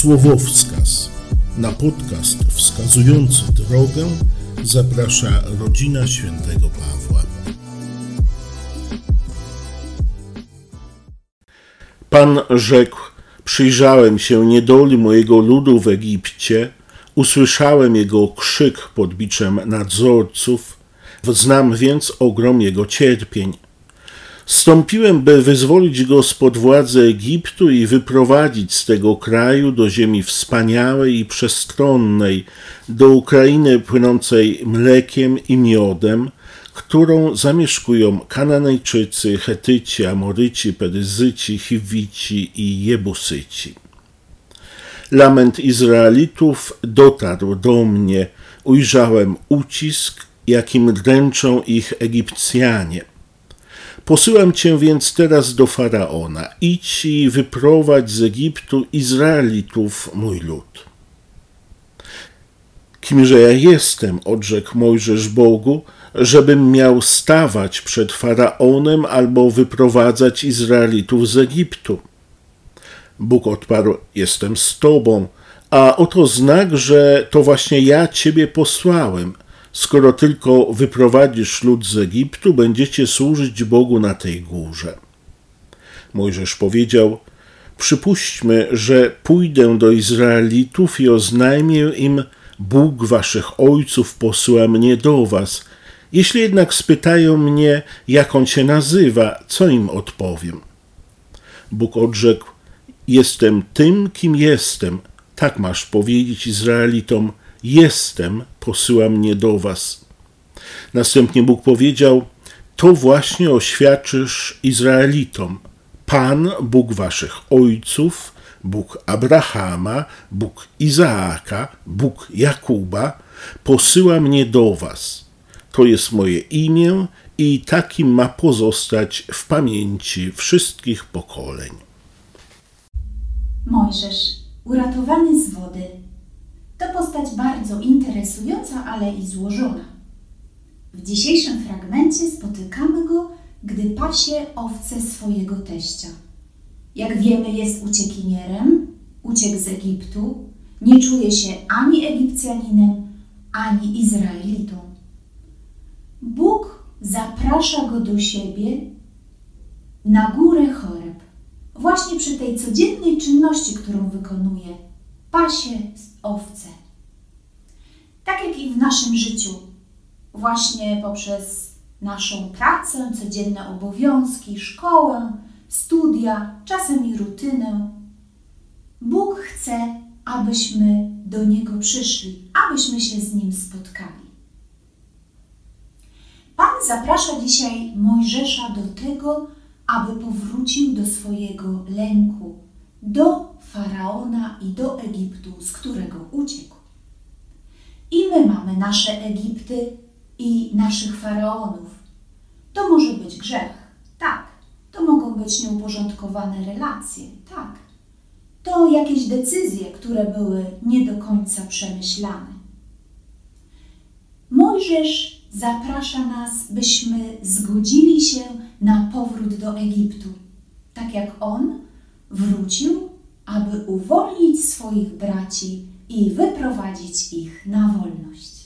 Słowowskaz. Na podcast wskazujący drogę zaprasza rodzina świętego Pawła. Pan rzekł: Przyjrzałem się niedoli mojego ludu w Egipcie, usłyszałem jego krzyk pod biczem nadzorców, znam więc ogrom jego cierpień. Stąpiłem, by wyzwolić go spod władzy Egiptu i wyprowadzić z tego kraju do ziemi wspaniałej i przestronnej, do Ukrainy płynącej mlekiem i miodem, którą zamieszkują Kananejczycy, Chetyci, Amoryci, Peryzyci, Chiwici i Jebusyci. Lament Izraelitów dotarł do mnie, ujrzałem ucisk, jakim dręczą ich Egipcjanie. Posyłam cię więc teraz do faraona. Idź i wyprowadź z Egiptu Izraelitów, mój lud. Kimże ja jestem, odrzekł Mojżesz Bogu, żebym miał stawać przed faraonem albo wyprowadzać Izraelitów z Egiptu. Bóg odparł: Jestem z tobą, a oto znak, że to właśnie ja ciebie posłałem. Skoro tylko wyprowadzisz lud z Egiptu, będziecie służyć Bogu na tej górze. Mojżesz powiedział: Przypuśćmy, że pójdę do Izraelitów i oznajmię im: Bóg waszych ojców posyła mnie do was. Jeśli jednak spytają mnie, jak on się nazywa, co im odpowiem? Bóg odrzekł: Jestem tym, kim jestem. Tak masz powiedzieć Izraelitom: Jestem, posyła mnie do was. Następnie Bóg powiedział: To właśnie oświadczysz Izraelitom. Pan, Bóg waszych ojców, Bóg Abrahama, Bóg Izaaka, Bóg Jakuba, posyła mnie do was. To jest moje imię i takim ma pozostać w pamięci wszystkich pokoleń. Mojżesz, uratowany z wody, postać bardzo interesująca, ale i złożona. W dzisiejszym fragmencie spotykamy go, gdy pasie owce swojego teścia. Jak wiemy, jest uciekinierem, uciekł z Egiptu, nie czuje się ani Egipcjaninem, ani Izraelitą. Bóg zaprasza go do siebie na górę Choreb, właśnie przy tej codziennej czynności, którą wykonuje pasie owce. W naszym życiu, właśnie poprzez naszą pracę, codzienne obowiązki, szkołę, studia, czasem i rutynę, Bóg chce, abyśmy do Niego przyszli, abyśmy się z Nim spotkali. Pan zaprasza dzisiaj Mojżesza do tego, aby powrócił do swojego lęku, do faraona i do Egiptu, z którego uciekł. I my mamy nasze Egipty i naszych faraonów. To może być grzech, tak. To mogą być nieuporządkowane relacje, tak. To jakieś decyzje, które były nie do końca przemyślane. Mojżesz zaprasza nas, byśmy zgodzili się na powrót do Egiptu, tak jak on wrócił, aby uwolnić swoich braci i wyprowadzić ich na wolność.